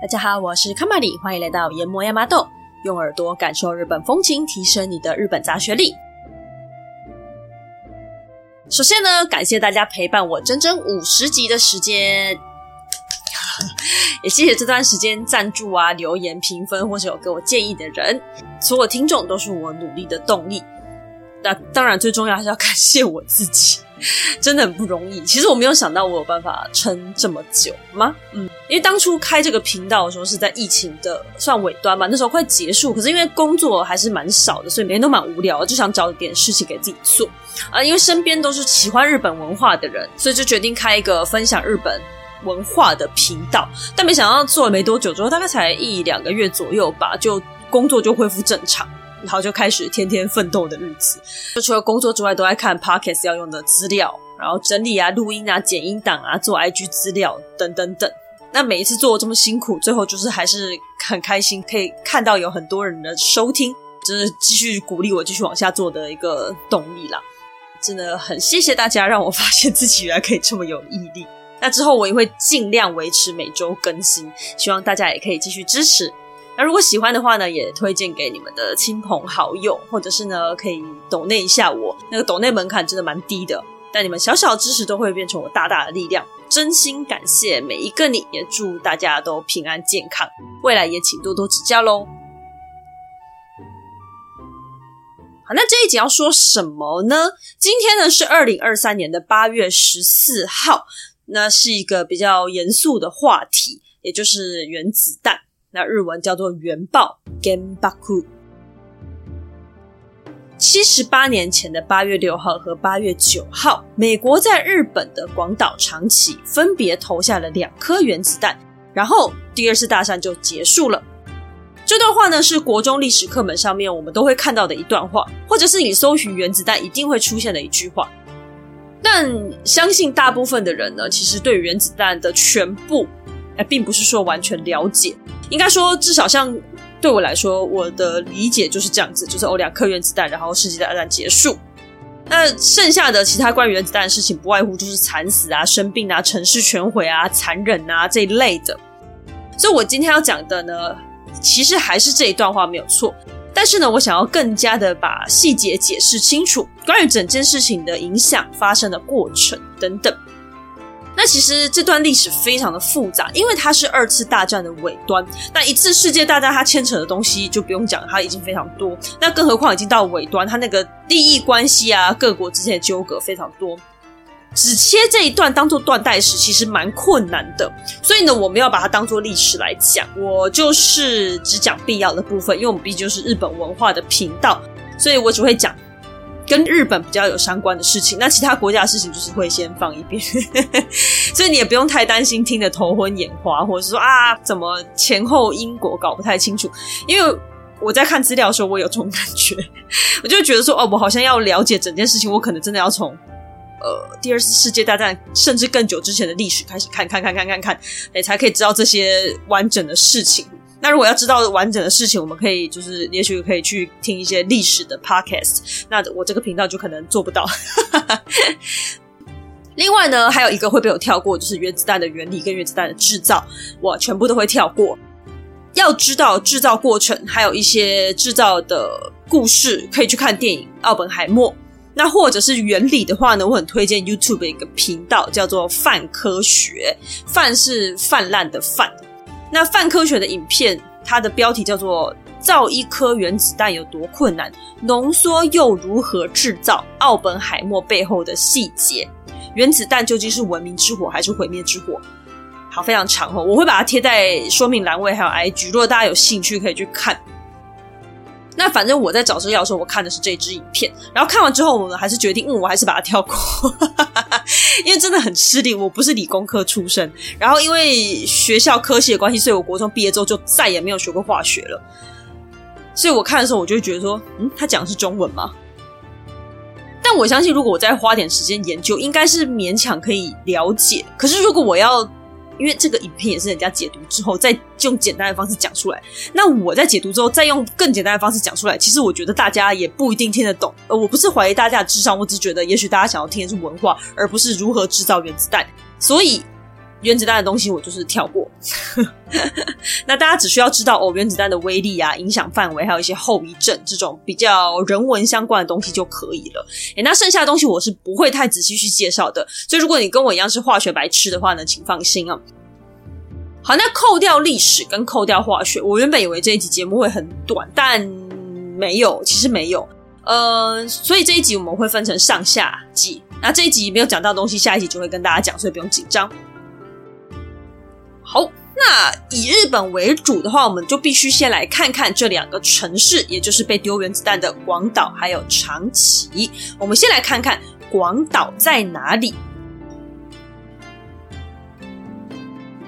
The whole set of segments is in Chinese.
大家好，我是卡玛里，欢迎来到研磨亚麻豆，用耳朵感受日本风情，提升你的日本杂学力。首先呢，感谢大家陪伴我整整五十集的时间，也谢谢这段时间赞助啊、留言、评分或者有给我建议的人，所有听众都是我努力的动力。那当然，最重要还是要感谢我自己，真的很不容易。其实我没有想到我有办法撑这么久吗？嗯，因为当初开这个频道的时候是在疫情的算尾端嘛，那时候快结束，可是因为工作还是蛮少的，所以每天都蛮无聊，就想找点事情给自己做啊。因为身边都是喜欢日本文化的人，所以就决定开一个分享日本文化的频道。但没想到做了没多久之后，大概才一两个月左右吧，就工作就恢复正常。然后就开始天天奋斗的日子，就除了工作之外，都在看 Podcast 要用的资料，然后整理啊、录音啊、剪音档啊、做 IG 资料等等等。那每一次做这么辛苦，最后就是还是很开心，可以看到有很多人的收听，就是继续鼓励我继续往下做的一个动力啦。真的很谢谢大家，让我发现自己原来可以这么有毅力。那之后我也会尽量维持每周更新，希望大家也可以继续支持。那如果喜欢的话呢，也推荐给你们的亲朋好友，或者是呢，可以抖内一下我。那个抖内门槛真的蛮低的，但你们小小的支持都会变成我大大的力量。真心感谢每一个你，也祝大家都平安健康，未来也请多多指教喽。好，那这一集要说什么呢？今天呢是二零二三年的八月十四号，那是一个比较严肃的话题，也就是原子弹。那日文叫做原爆 Genbaku。七十八年前的八月六号和八月九号，美国在日本的广岛、长崎分别投下了两颗原子弹，然后第二次大战就结束了。这段话呢，是国中历史课本上面我们都会看到的一段话，或者是你搜寻原子弹一定会出现的一句话。但相信大部分的人呢，其实对原子弹的全部，哎，并不是说完全了解。应该说，至少像对我来说，我的理解就是这样子，就是哦，两颗原子弹，然后世界大战结束。那剩下的其他关于原子弹的事情，不外乎就是惨死啊、生病啊、城市全毁啊、残忍啊这一类的。所以我今天要讲的呢，其实还是这一段话没有错，但是呢，我想要更加的把细节解释清楚，关于整件事情的影响、发生的过程等等。那其实这段历史非常的复杂，因为它是二次大战的尾端。那一次世界大战它牵扯的东西就不用讲，它已经非常多。那更何况已经到尾端，它那个利益关系啊，各国之间的纠葛非常多。只切这一段当做断代史，其实蛮困难的。所以呢，我们要把它当做历史来讲。我就是只讲必要的部分，因为我们毕竟是日本文化的频道，所以我只会讲。跟日本比较有相关的事情，那其他国家的事情就是会先放一边，所以你也不用太担心听得头昏眼花，或者是说啊，怎么前后因果搞不太清楚。因为我在看资料的时候，我有这种感觉，我就觉得说，哦，我好像要了解整件事情，我可能真的要从呃第二次世界大战甚至更久之前的历史开始看，看看看看看，哎，才可以知道这些完整的事情。那如果要知道完整的事情，我们可以就是也许可以去听一些历史的 podcast。那我这个频道就可能做不到。另外呢，还有一个会被我跳过，就是原子弹的原理跟原子弹的制造，我全部都会跳过。要知道制造过程，还有一些制造的故事，可以去看电影《奥本海默》。那或者是原理的话呢，我很推荐 YouTube 的一个频道，叫做“泛科学”，泛是泛滥的泛。那范科学的影片，它的标题叫做“造一颗原子弹有多困难，浓缩又如何制造？奥本海默背后的细节，原子弹究竟是文明之火还是毁灭之火？”好，非常长哦，我会把它贴在说明栏位还有 IG，如果大家有兴趣可以去看。那反正我在找资料的时候，我看的是这支影片，然后看完之后，我们还是决定，嗯，我还是把它跳过，因为真的很吃力。我不是理工科出身，然后因为学校科系的关系，所以我国中毕业之后就再也没有学过化学了。所以我看的时候，我就会觉得说，嗯，他讲的是中文吗？但我相信，如果我再花点时间研究，应该是勉强可以了解。可是如果我要因为这个影片也是人家解读之后，再用简单的方式讲出来。那我在解读之后，再用更简单的方式讲出来，其实我觉得大家也不一定听得懂。呃，我不是怀疑大家的智商，我只是觉得，也许大家想要听的是文化，而不是如何制造原子弹。所以原子弹的东西我就是跳过。那大家只需要知道哦，原子弹的威力啊、影响范围，还有一些后遗症这种比较人文相关的东西就可以了。诶，那剩下的东西我是不会太仔细去介绍的。所以如果你跟我一样是化学白痴的话呢，请放心啊。好，那扣掉历史跟扣掉化学，我原本以为这一集节目会很短，但没有，其实没有。呃，所以这一集我们会分成上下集。那这一集没有讲到东西，下一集就会跟大家讲，所以不用紧张。好，那以日本为主的话，我们就必须先来看看这两个城市，也就是被丢原子弹的广岛还有长崎。我们先来看看广岛在哪里。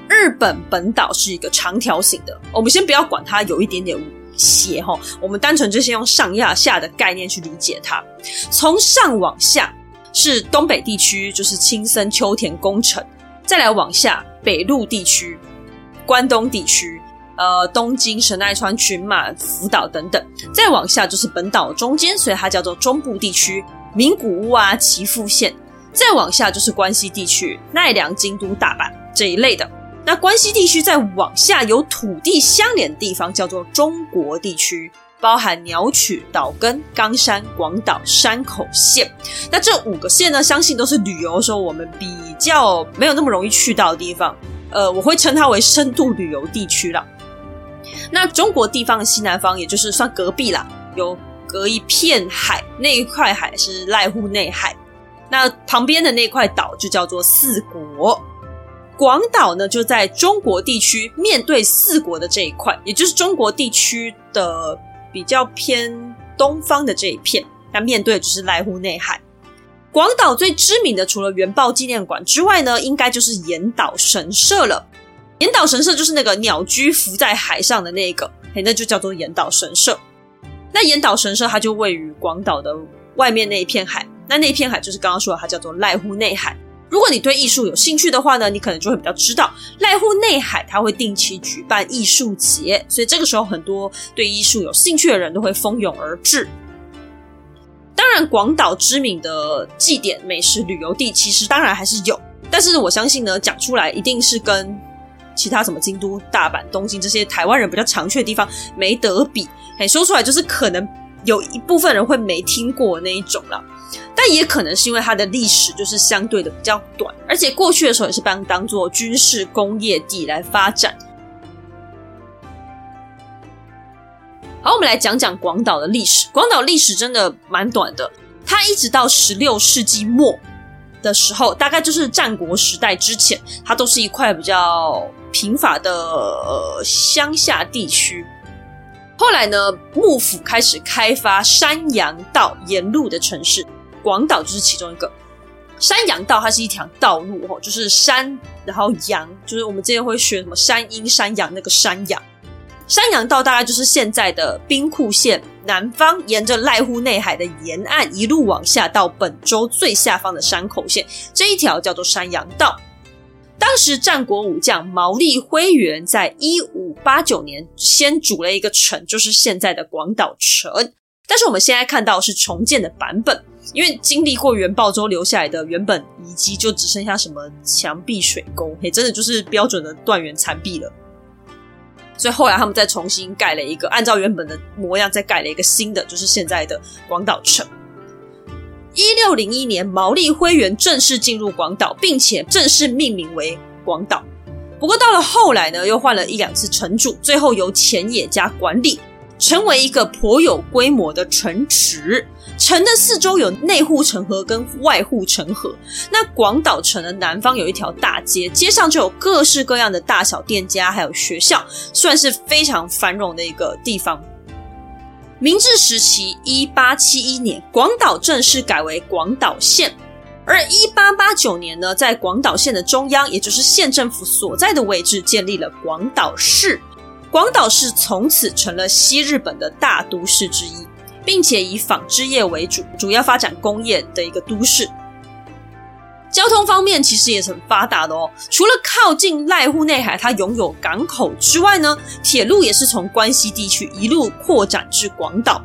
日本本岛是一个长条形的，我们先不要管它有一点点斜哈，我们单纯就先用上压下的概念去理解它。从上往下是东北地区，就是青森秋田宫城，再来往下。北陆地区、关东地区、呃，东京、神奈川、群马、福岛等等，再往下就是本岛中间，所以它叫做中部地区，名古屋啊、岐阜县，再往下就是关西地区，奈良、京都、大阪这一类的。那关西地区再往下有土地相连的地方叫做中国地区，包含鸟取、岛根、冈山、广岛、山口县。那这五个县呢，相信都是旅游的时候我们比较没有那么容易去到的地方，呃，我会称它为深度旅游地区了。那中国地方的西南方，也就是算隔壁啦，有隔一片海，那一块海是濑户内海，那旁边的那块岛就叫做四国。广岛呢，就在中国地区面对四国的这一块，也就是中国地区的比较偏东方的这一片，那面对的就是濑户内海。广岛最知名的，除了原爆纪念馆之外呢，应该就是岩岛神社了。岩岛神社就是那个鸟居浮在海上的那个，嘿，那就叫做岩岛神社。那岩岛神社它就位于广岛的外面那一片海，那那片海就是刚刚说的，它叫做濑户内海。如果你对艺术有兴趣的话呢，你可能就会比较知道濑户内海它会定期举办艺术节，所以这个时候很多对艺术有兴趣的人都会蜂拥而至。当然，广岛知名的祭典、美食、旅游地，其实当然还是有。但是我相信呢，讲出来一定是跟其他什么京都、大阪、东京这些台湾人比较常去的地方没得比。哎，说出来就是可能有一部分人会没听过那一种了。但也可能是因为它的历史就是相对的比较短，而且过去的时候也是被当做军事工业地来发展。好，我们来讲讲广岛的历史。广岛历史真的蛮短的，它一直到十六世纪末的时候，大概就是战国时代之前，它都是一块比较贫乏的乡下地区。后来呢，幕府开始开发山阳道沿路的城市，广岛就是其中一个。山阳道它是一条道路，吼，就是山，然后阳，就是我们之前会学什么山阴山阳那个山阳。山阳道大概就是现在的兵库县南方，沿着濑户内海的沿岸一路往下到本州最下方的山口县，这一条叫做山阳道。当时战国武将毛利辉元在一五八九年先筑了一个城，就是现在的广岛城。但是我们现在看到是重建的版本，因为经历过原爆之后留下来的原本遗迹就只剩下什么墙壁水沟，也，真的就是标准的断垣残壁了。所以后来他们再重新盖了一个，按照原本的模样再盖了一个新的，就是现在的广岛城。一六零一年，毛利辉元正式进入广岛，并且正式命名为广岛。不过到了后来呢，又换了一两次城主，最后由浅野家管理。成为一个颇有规模的城池，城的四周有内护城河跟外护城河。那广岛城的南方有一条大街，街上就有各式各样的大小店家，还有学校，算是非常繁荣的一个地方。明治时期，一八七一年，广岛正式改为广岛县，而一八八九年呢，在广岛县的中央，也就是县政府所在的位置，建立了广岛市。广岛市从此成了西日本的大都市之一，并且以纺织业为主，主要发展工业的一个都市。交通方面其实也是很发达的哦。除了靠近濑户内海，它拥有港口之外呢，铁路也是从关西地区一路扩展至广岛。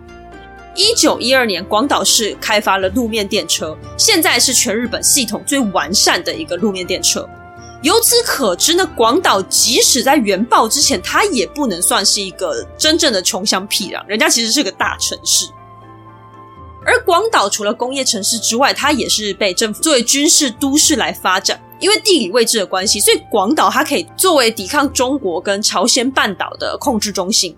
一九一二年，广岛市开发了路面电车，现在是全日本系统最完善的一个路面电车。由此可知呢，广岛即使在原爆之前，它也不能算是一个真正的穷乡僻壤，人家其实是个大城市。而广岛除了工业城市之外，它也是被政府作为军事都市来发展。因为地理位置的关系，所以广岛它可以作为抵抗中国跟朝鲜半岛的控制中心。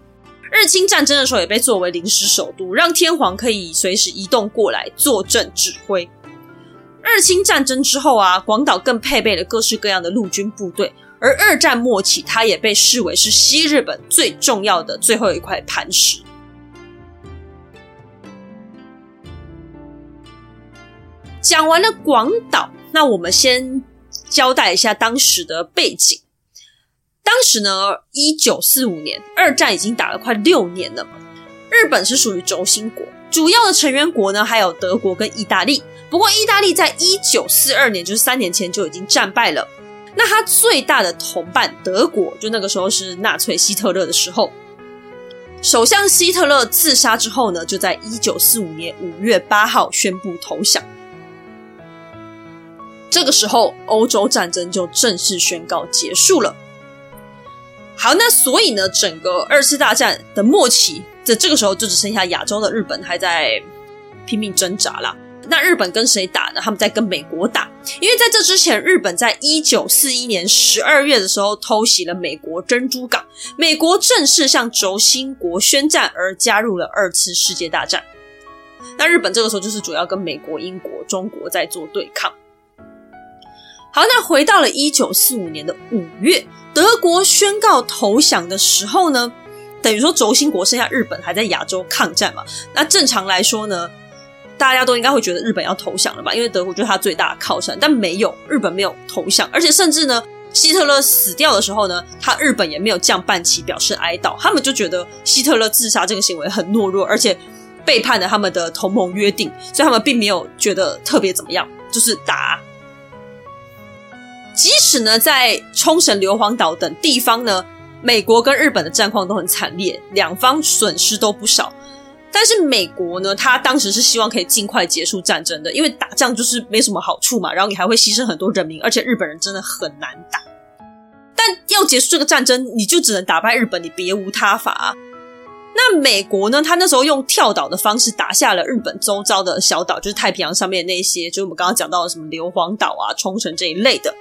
日清战争的时候，也被作为临时首都，让天皇可以随时移动过来坐镇指挥。日清战争之后啊，广岛更配备了各式各样的陆军部队。而二战末期，它也被视为是西日本最重要的最后一块磐石。讲完了广岛，那我们先交代一下当时的背景。当时呢，一九四五年，二战已经打了快六年了。日本是属于轴心国，主要的成员国呢还有德国跟意大利。不过，意大利在一九四二年，就是三年前就已经战败了。那他最大的同伴德国，就那个时候是纳粹希特勒的时候，首相希特勒自杀之后呢，就在一九四五年五月八号宣布投降。这个时候，欧洲战争就正式宣告结束了。好，那所以呢，整个二次大战的末期，在这个时候就只剩下亚洲的日本还在拼命挣扎啦。那日本跟谁打呢？他们在跟美国打，因为在这之前，日本在一九四一年十二月的时候偷袭了美国珍珠港，美国正式向轴心国宣战，而加入了二次世界大战。那日本这个时候就是主要跟美国、英国、中国在做对抗。好，那回到了一九四五年的五月。德国宣告投降的时候呢，等于说轴心国剩下日本还在亚洲抗战嘛。那正常来说呢，大家都应该会觉得日本要投降了吧？因为德国就是他最大的靠山。但没有，日本没有投降，而且甚至呢，希特勒死掉的时候呢，他日本也没有降半旗表示哀悼。他们就觉得希特勒自杀这个行为很懦弱，而且背叛了他们的同盟约定，所以他们并没有觉得特别怎么样，就是打。即使呢，在冲绳、硫磺岛等地方呢，美国跟日本的战况都很惨烈，两方损失都不少。但是美国呢，他当时是希望可以尽快结束战争的，因为打仗就是没什么好处嘛，然后你还会牺牲很多人民，而且日本人真的很难打。但要结束这个战争，你就只能打败日本，你别无他法。那美国呢，他那时候用跳岛的方式打下了日本周遭的小岛，就是太平洋上面那些，就是我们刚刚讲到的什么硫磺岛啊、冲绳这一类的。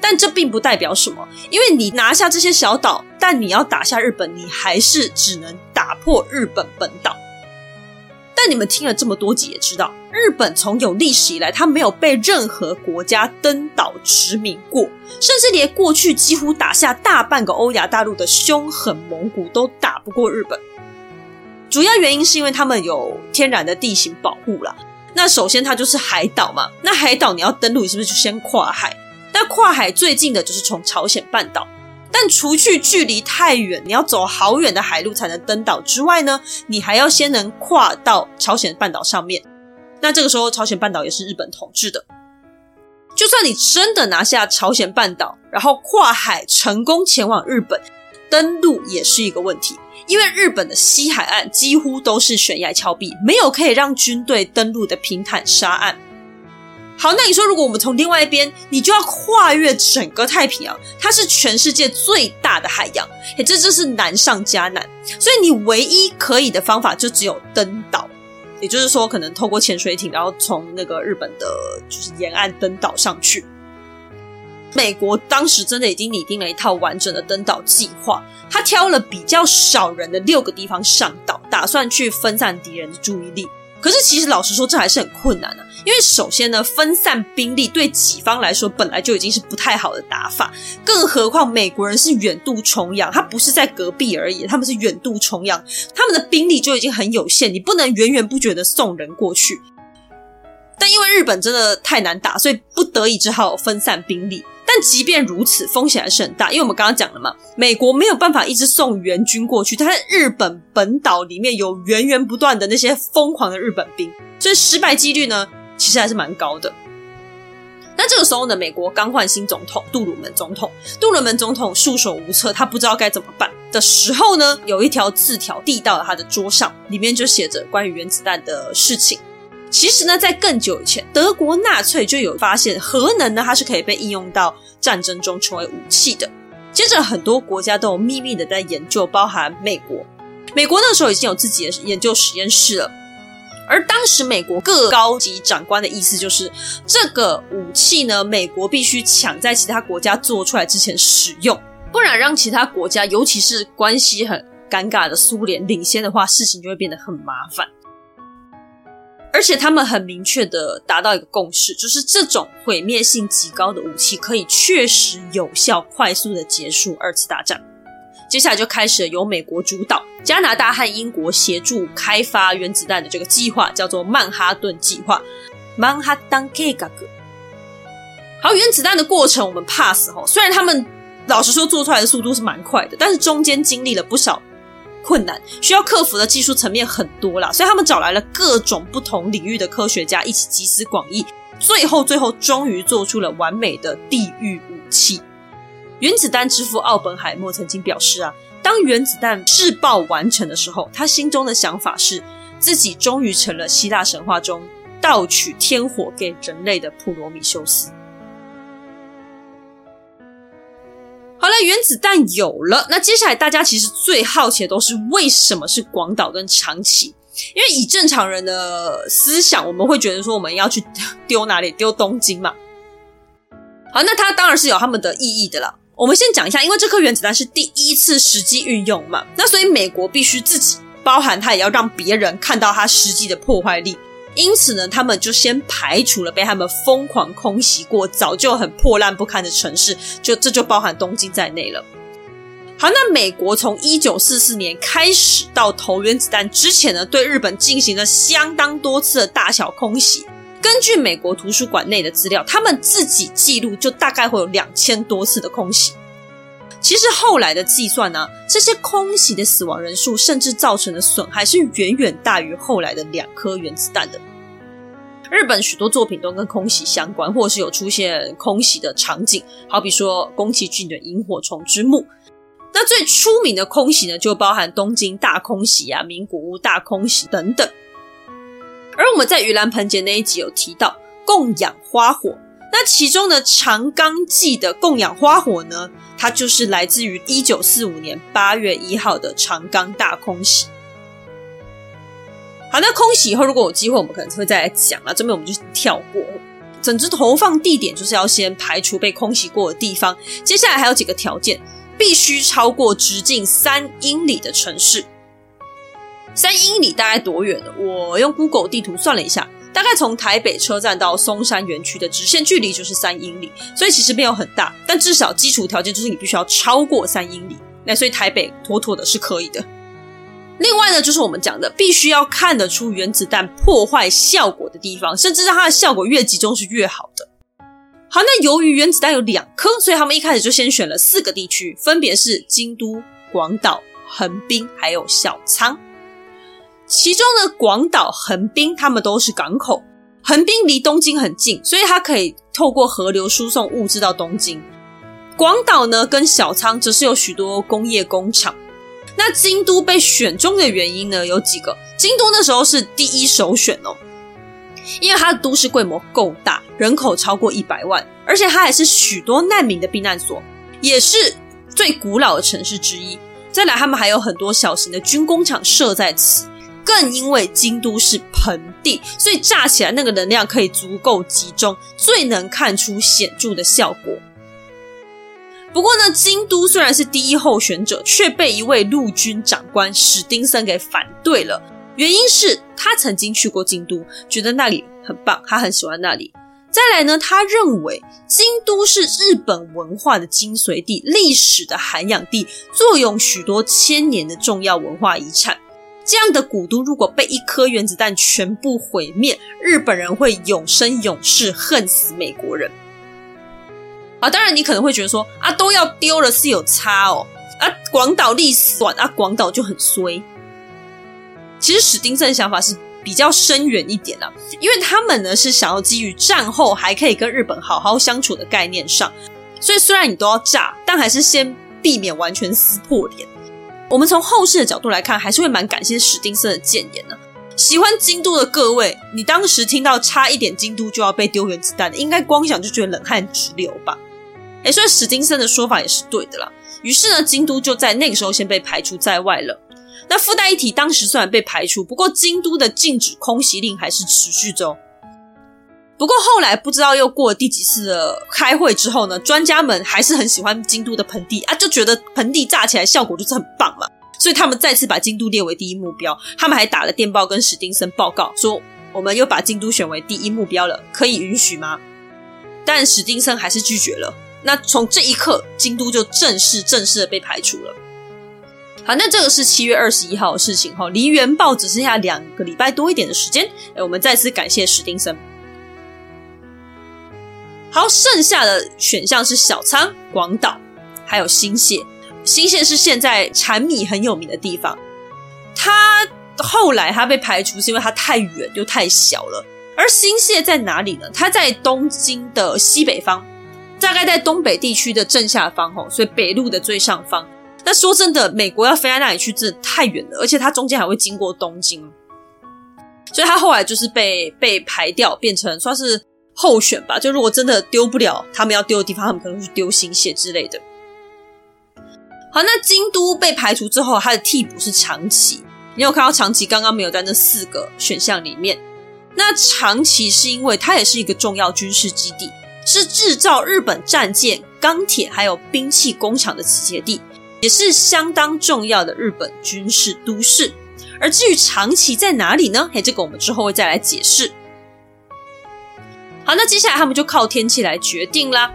但这并不代表什么，因为你拿下这些小岛，但你要打下日本，你还是只能打破日本本岛。但你们听了这么多集，也知道日本从有历史以来，它没有被任何国家登岛殖民过，甚至连过去几乎打下大半个欧亚大陆的凶狠蒙古都打不过日本。主要原因是因为他们有天然的地形保护啦。那首先它就是海岛嘛，那海岛你要登陆，你是不是就先跨海？那跨海最近的就是从朝鲜半岛，但除去距离太远，你要走好远的海路才能登岛之外呢，你还要先能跨到朝鲜半岛上面。那这个时候，朝鲜半岛也是日本统治的。就算你真的拿下朝鲜半岛，然后跨海成功前往日本，登陆也是一个问题，因为日本的西海岸几乎都是悬崖峭壁，没有可以让军队登陆的平坦沙岸。好，那你说，如果我们从另外一边，你就要跨越整个太平洋，它是全世界最大的海洋，诶，这就是难上加难。所以你唯一可以的方法就只有登岛，也就是说，可能透过潜水艇，然后从那个日本的就是沿岸登岛上去。美国当时真的已经拟定了一套完整的登岛计划，他挑了比较少人的六个地方上岛，打算去分散敌人的注意力。可是，其实老实说，这还是很困难的。因为首先呢，分散兵力对己方来说本来就已经是不太好的打法，更何况美国人是远渡重洋，他不是在隔壁而已，他们是远渡重洋，他们的兵力就已经很有限，你不能源源不绝的送人过去。但因为日本真的太难打，所以不得已只好分散兵力。但即便如此，风险还是很大，因为我们刚刚讲了嘛，美国没有办法一直送援军过去，他在日本本岛里面有源源不断的那些疯狂的日本兵，所以失败几率呢，其实还是蛮高的。那这个时候呢，美国刚换新总统杜鲁门总统，杜鲁门总统束手无策，他不知道该怎么办的时候呢，有一条字条递到了他的桌上，里面就写着关于原子弹的事情。其实呢，在更久以前，德国纳粹就有发现核能呢，它是可以被应用到战争中成为武器的。接着，很多国家都有秘密的在研究，包含美国。美国那时候已经有自己的研究实验室了。而当时美国各高级长官的意思就是，这个武器呢，美国必须抢在其他国家做出来之前使用，不然让其他国家，尤其是关系很尴尬的苏联领先的话，事情就会变得很麻烦。而且他们很明确的达到一个共识，就是这种毁灭性极高的武器可以确实有效、快速的结束二次大战。接下来就开始由美国主导，加拿大和英国协助开发原子弹的这个计划，叫做曼哈顿计划。曼哈顿计划。好，原子弹的过程我们 pass 哦，虽然他们老实说做出来的速度是蛮快的，但是中间经历了不少困难，需要克服的技术层面很多啦，所以他们找来了各种不同领域的科学家一起集思广益，最后最后终于做出了完美的地狱武器。原子弹之父奥本海默曾经表示啊，当原子弹试爆完成的时候，他心中的想法是自己终于成了希腊神话中盗取天火给人类的普罗米修斯。好了，原子弹有了，那接下来大家其实最好奇的都是为什么是广岛跟长崎？因为以正常人的思想，我们会觉得说我们要去丢哪里？丢东京嘛。好，那它当然是有他们的意义的啦。我们先讲一下，因为这颗原子弹是第一次实际运用嘛，那所以美国必须自己，包含它也要让别人看到它实际的破坏力。因此呢，他们就先排除了被他们疯狂空袭过、早就很破烂不堪的城市，就这就包含东京在内了。好，那美国从一九四四年开始到投原子弹之前呢，对日本进行了相当多次的大小空袭。根据美国图书馆内的资料，他们自己记录就大概会有两千多次的空袭。其实后来的计算呢、这些空袭的死亡人数甚至造成的损害是远远大于后来的两颗原子弹的。日本许多作品都跟空袭相关，或是有出现空袭的场景，好比说宫崎骏的《萤火虫之墓》。那最出名的空袭呢，就包含东京大空袭啊、名古屋大空袭等等。而我们在盂兰盆节那一集有提到供养花火，那其中的长冈祭的供养花火呢，它就是来自于一九四五年八月一号的长冈大空袭。好，那空袭以后如果有机会，我们可能会再来讲啊。这边我们就跳过，整支投放地点就是要先排除被空袭过的地方，接下来还有几个条件，必须超过直径三英里的城市。三英里大概多远呢？我用 Google 地图算了一下，大概从台北车站到松山园区的直线距离就是三英里，所以其实没有很大，但至少基础条件就是你必须要超过三英里。那所以台北妥妥的是可以的。另外呢，就是我们讲的，必须要看得出原子弹破坏效果的地方，甚至让它的效果越集中是越好的。好，那由于原子弹有两颗，所以他们一开始就先选了四个地区，分别是京都、广岛、横滨还有小仓。其中呢，广岛、横滨，他们都是港口。横滨离东京很近，所以它可以透过河流输送物资到东京。广岛呢，跟小仓则是有许多工业工厂。那京都被选中的原因呢，有几个。京都那时候是第一首选哦，因为它的都市规模够大，人口超过一百万，而且它还是许多难民的避难所，也是最古老的城市之一。再来，他们还有很多小型的军工厂设在此。更因为京都是盆地，所以炸起来那个能量可以足够集中，最能看出显著的效果。不过呢，京都虽然是第一候选者，却被一位陆军长官史丁森给反对了。原因是他曾经去过京都，觉得那里很棒，他很喜欢那里。再来呢，他认为京都是日本文化的精髓地，历史的涵养地，坐拥许多千年的重要文化遗产。这样的古都如果被一颗原子弹全部毁灭，日本人会永生永世恨死美国人。啊，当然你可能会觉得说啊，都要丢了是有差哦。啊，广岛历史短啊，广岛就很衰。其实史丁森的想法是比较深远一点的，因为他们呢是想要基于战后还可以跟日本好好相处的概念上，所以虽然你都要炸，但还是先避免完全撕破脸。我们从后世的角度来看，还是会蛮感谢史丁森的谏言呢。喜欢京都的各位，你当时听到差一点京都就要被丢原子弹，应该光想就觉得冷汗直流吧？诶，所以史丁森的说法也是对的啦。于是呢，京都就在那个时候先被排除在外了。那附带一提，当时虽然被排除，不过京都的禁止空袭令还是持续着。不过后来不知道又过了第几次的开会之后呢，专家们还是很喜欢京都的盆地啊，就觉得盆地炸起来效果就是很棒嘛，所以他们再次把京都列为第一目标。他们还打了电报跟史丁森报告说，我们又把京都选为第一目标了，可以允许吗？但史丁森还是拒绝了。那从这一刻，京都就正式正式的被排除了。好，那这个是七月二十一号的事情哈，离原爆只剩下两个礼拜多一点的时间。哎，我们再次感谢史丁森。好，剩下的选项是小仓、广岛，还有新泻。新泻是现在产米很有名的地方。它后来它被排除是因为它太远又太小了。而新泻在哪里呢？它在东京的西北方。大概在东北地区的正下方，吼，所以北陆的最上方。那说真的，美国要飞到那里去，真的太远了，而且它中间还会经过东京，所以它后来就是被被排掉，变成算是候选吧。就如果真的丢不了他们要丢的地方，他们可能去丢新潟之类的。好，那京都被排除之后，它的替补是长崎。你有看到长崎刚刚没有在那四个选项里面？那长崎是因为它也是一个重要军事基地。是制造日本战舰、钢铁还有兵器工厂的集结地，也是相当重要的日本军事都市。而至于长崎在哪里呢？嘿，这个我们之后会再来解释。好，那接下来他们就靠天气来决定啦。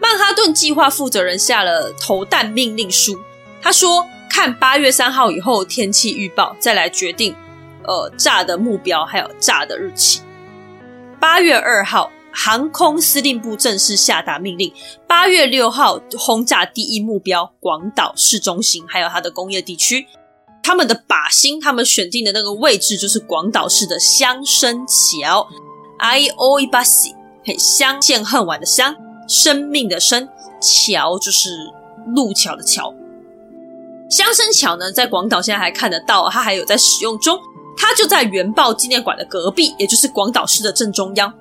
曼哈顿计划负责人下了投弹命令书，他说：“看八月三号以后天气预报，再来决定呃炸的目标还有炸的日期。”八月二号。航空司令部正式下达命令，八月六号轰炸第一目标广岛市中心，还有它的工业地区。他们的靶心，他们选定的那个位置就是广岛市的香生桥。爱おい桥，嘿，相见恨晚的相，生命的生，桥就是路桥的桥。香生桥呢，在广岛现在还看得到，它还有在使用中。它就在原爆纪念馆的隔壁，也就是广岛市的正中央。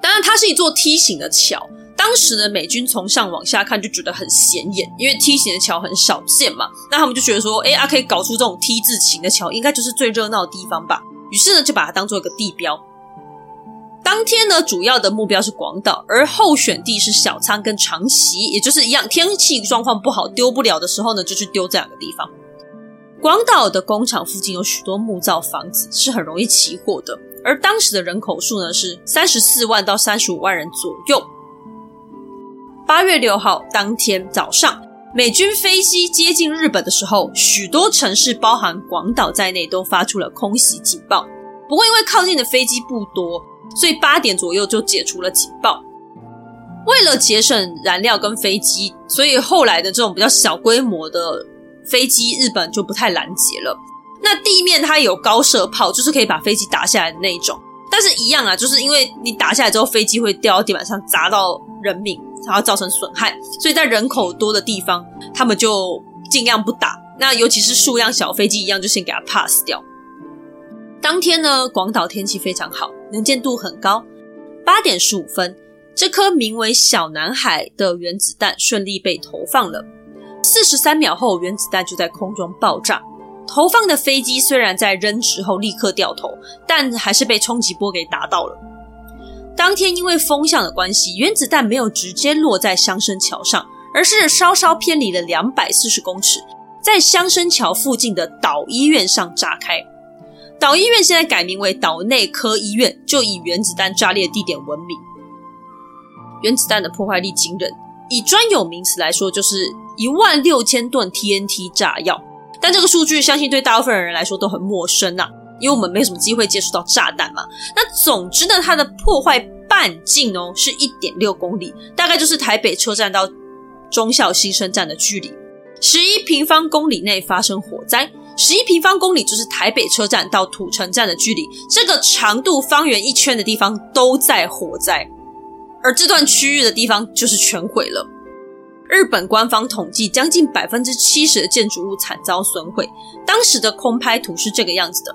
当然，它是一座梯形的桥。当时呢，美军从上往下看就觉得很显眼，因为梯形的桥很少见嘛。那他们就觉得说，哎，啊，可以搞出这种 T 字形的桥，应该就是最热闹的地方吧。于是呢，就把它当做一个地标。当天呢，主要的目标是广岛，而候选地是小仓跟长崎，也就是一样，天气状况不好丢不了的时候呢，就去丢这两个地方。广岛的工厂附近有许多木造房子，是很容易起火的。而当时的人口数呢，是三十四万到三十五万人左右。八月六号当天早上，美军飞机接近日本的时候，许多城市，包含广岛在内，都发出了空袭警报。不过因为靠近的飞机不多，所以八点左右就解除了警报。为了节省燃料跟飞机，所以后来的这种比较小规模的飞机，日本就不太拦截了。那地面它有高射炮，就是可以把飞机打下来的那一种，但是一样啊，就是因为你打下来之后，飞机会掉到地板上砸到人命，然后造成损害，所以在人口多的地方，他们就尽量不打。那尤其是数量小飞机一样，就先给它 pass 掉。当天呢，广岛天气非常好，能见度很高。八点十五分，这颗名为“小男孩”的原子弹顺利被投放了。四十三秒后，原子弹就在空中爆炸。投放的飞机虽然在扔掷后立刻掉头，但还是被冲击波给打到了。当天因为风向的关系，原子弹没有直接落在香生桥上，而是稍稍偏离了两百四十公尺，在香生桥附近的岛医院上炸开。岛医院现在改名为岛内科医院，就以原子弹炸裂地点闻名。原子弹的破坏力惊人，以专有名词来说，就是一万六千吨 TNT 炸药。但这个数据相信对大部分人来说都很陌生呐、因为我们没什么机会接触到炸弹嘛。那总之呢，它的破坏半径哦是一点六公里，大概就是台北车站到忠孝新生站的距离。十一平方公里内发生火灾，十一平方公里就是台北车站到土城站的距离。这个长度方圆一圈的地方都在火灾，而这段区域的地方就是全毁了。日本官方统计，将近百分之七十的建筑物惨遭损毁。当时的空拍图是这个样子的：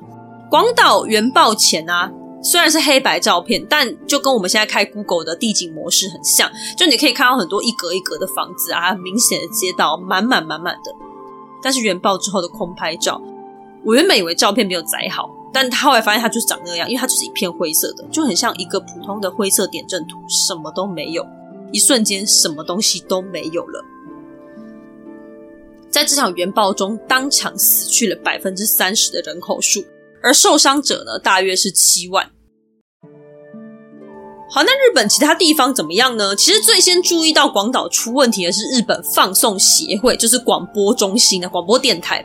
广岛原爆前啊，虽然是黑白照片，但就跟我们现在开 Google 的地景模式很像，就你可以看到很多一格一格的房子啊，明显的街道，满满满满的。但是原爆之后的空拍照，我原本以为照片没有载好，但他后来发现它就是长那样，因为它就是一片灰色的，就很像一个普通的灰色点阵图，什么都没有，一瞬间什么东西都没有了。在这场原爆中，当场死去了百分之三十的人口数。而受伤者呢，大约是七万。好，那日本其他地方怎么样呢？其实最先注意到广岛出问题的是日本放送协会，就是广播中心的广播电台。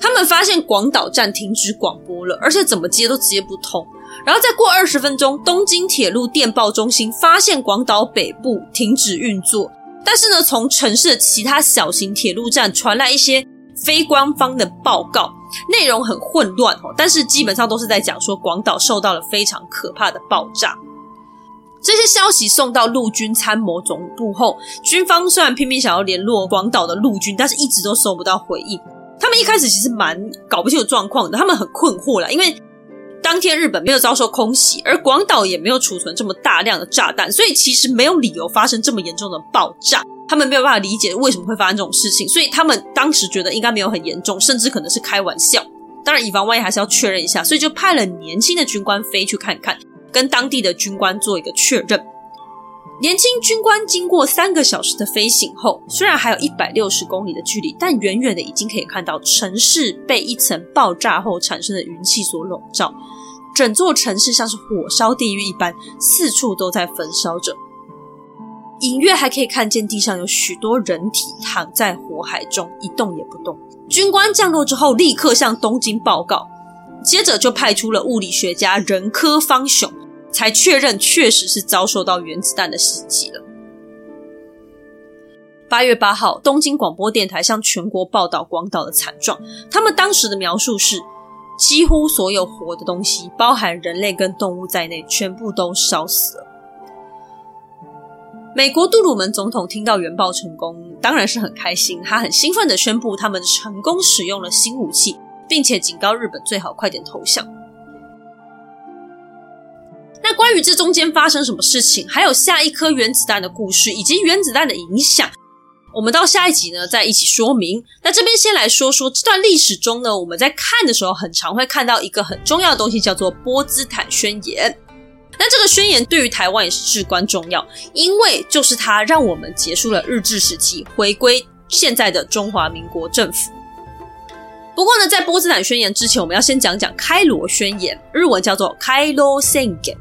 他们发现广岛站停止广播了，而且怎么接都接不通。然后再过二十分钟，东京铁路电报中心发现广岛北部停止运作，但是呢，从城市的其他小型铁路站传来一些非官方的报告。内容很混乱哦，但是基本上都是在讲说广岛受到了非常可怕的爆炸。这些消息送到陆军参谋总部后，军方虽然拼命想要联络广岛的陆军，但是一直都收不到回应。他们一开始其实蛮搞不清楚状况的，他们很困惑啦，因为当天日本没有遭受空袭，而广岛也没有储存这么大量的炸弹，所以其实没有理由发生这么严重的爆炸。他们没有办法理解为什么会发生这种事情，所以他们当时觉得应该没有很严重，甚至可能是开玩笑。当然，以防万一还是要确认一下，所以就派了年轻的军官飞去看看，跟当地的军官做一个确认。年轻军官经过三个小时的飞行后，虽然还有一百六十公里的距离，但远远的已经可以看到城市被一层爆炸后产生的云气所笼罩，整座城市像是火烧地狱一般，四处都在焚烧着。隐约还可以看见地上有许多人体躺在火海中，一动也不动。军官降落之后，立刻向东京报告，接着就派出了物理学家人科方雄，才确认确实是遭受到原子弹的袭击了。八月八号，东京广播电台向全国报道广岛的惨状。他们当时的描述是：几乎所有活的东西，包含人类跟动物在内，全部都烧死了。美国杜鲁门总统听到原爆成功，当然是很开心。他很兴奋地宣布，他们成功使用了新武器，并且警告日本最好快点投降。那关于这中间发生什么事情，还有下一颗原子弹的故事，以及原子弹的影响，我们到下一集呢再一起说明。那这边先来说说这段历史中呢，我们在看的时候，很常会看到一个很重要的东西，叫做波兹坦宣言。那这个宣言对于台湾也是至关重要，因为就是它让我们结束了日治时期，回归现在的中华民国政府。不过呢，在波茨坦宣言之前，我们要先讲讲开罗宣言，日文叫做开罗宣言。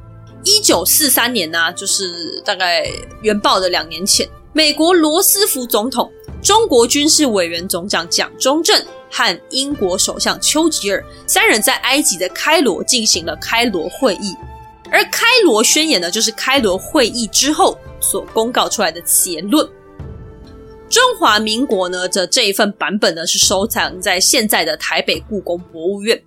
一九四三年呢、就是大概原爆的两年前，美国罗斯福总统、中国军事委员总长蒋中正和英国首相丘吉尔三人在埃及的开罗进行了开罗会议。而开罗宣言呢，就是开罗会议之后所公告出来的结论。中华民国呢的这一份版本呢，是收藏在现在的台北故宫博物院。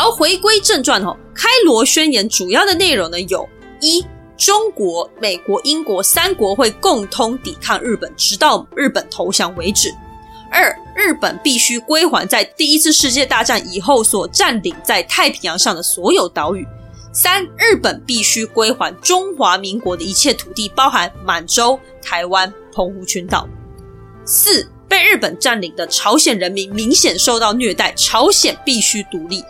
好，回归正传哦，开罗宣言主要的内容呢有：一、中国、美国、英国三国会共同抵抗日本，直到日本投降为止；二、日本必须归还在第一次世界大战以后所占领在太平洋上的所有岛屿。三、日本必须归还中华民国的一切土地，包含满洲、台湾、澎湖群岛。四、被日本占领的朝鲜人民明显受到虐待，朝鲜必须独立。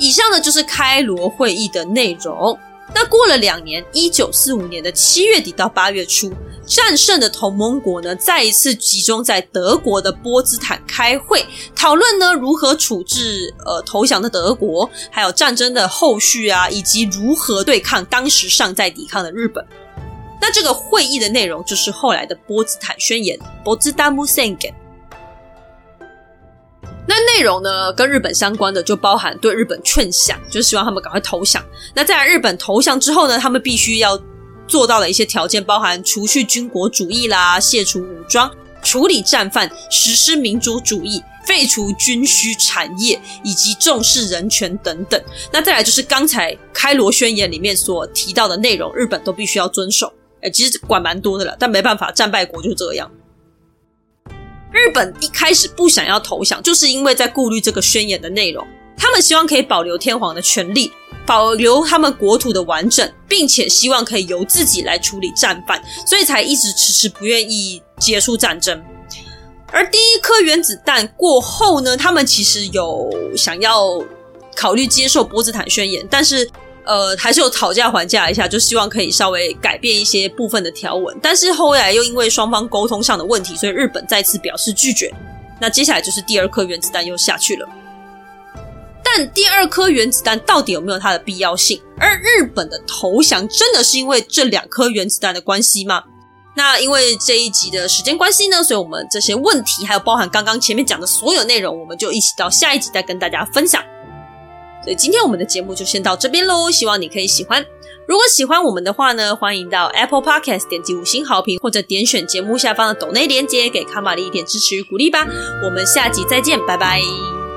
以上呢就是开罗会议的内容。那过了两年，一九四五年的七月底到八月初。战胜的同盟国呢，再一次集中在德国的波兹坦开会，讨论呢如何处置呃投降的德国，还有战争的后续啊，以及如何对抗当时尚在抵抗的日本。那这个会议的内容就是后来的波兹坦宣言（波兹坦宣言）。那内容呢，跟日本相关的就包含对日本劝降，就是希望他们赶快投降。那在日本投降之后呢，他们必须要。做到的一些条件，包含除去军国主义啦、卸除武装、处理战犯、实施民主主义、废除军需产业以及重视人权等等。那再来就是刚才开罗宣言里面所提到的内容，日本都必须要遵守。诶，其实管蛮多的了，但没办法，战败国就这样。日本一开始不想要投降，就是因为在顾虑这个宣言的内容。他们希望可以保留天皇的权利，保留他们国土的完整，并且希望可以由自己来处理战犯，所以才一直迟迟不愿意结束战争。而第一颗原子弹过后呢，他们其实有想要考虑接受波茨坦宣言，但是呃，还是有讨价还价一下，就希望可以稍微改变一些部分的条文。但是后来又因为双方沟通上的问题，所以日本再次表示拒绝。那接下来就是第二颗原子弹又下去了。但第二颗原子弹到底有没有它的必要性？而日本的投降真的是因为这两颗原子弹的关系吗？那因为这一集的时间关系呢，所以我们这些问题还有包含刚刚前面讲的所有内容，我们就一起到下一集再跟大家分享。所以今天我们的节目就先到这边喽，希望你可以喜欢。如果喜欢我们的话呢，欢迎到 Apple Podcast 点击五星好评，或者点选节目下方的抖内链接，给卡玛丽一点支持与鼓励吧。我们下集再见，拜拜。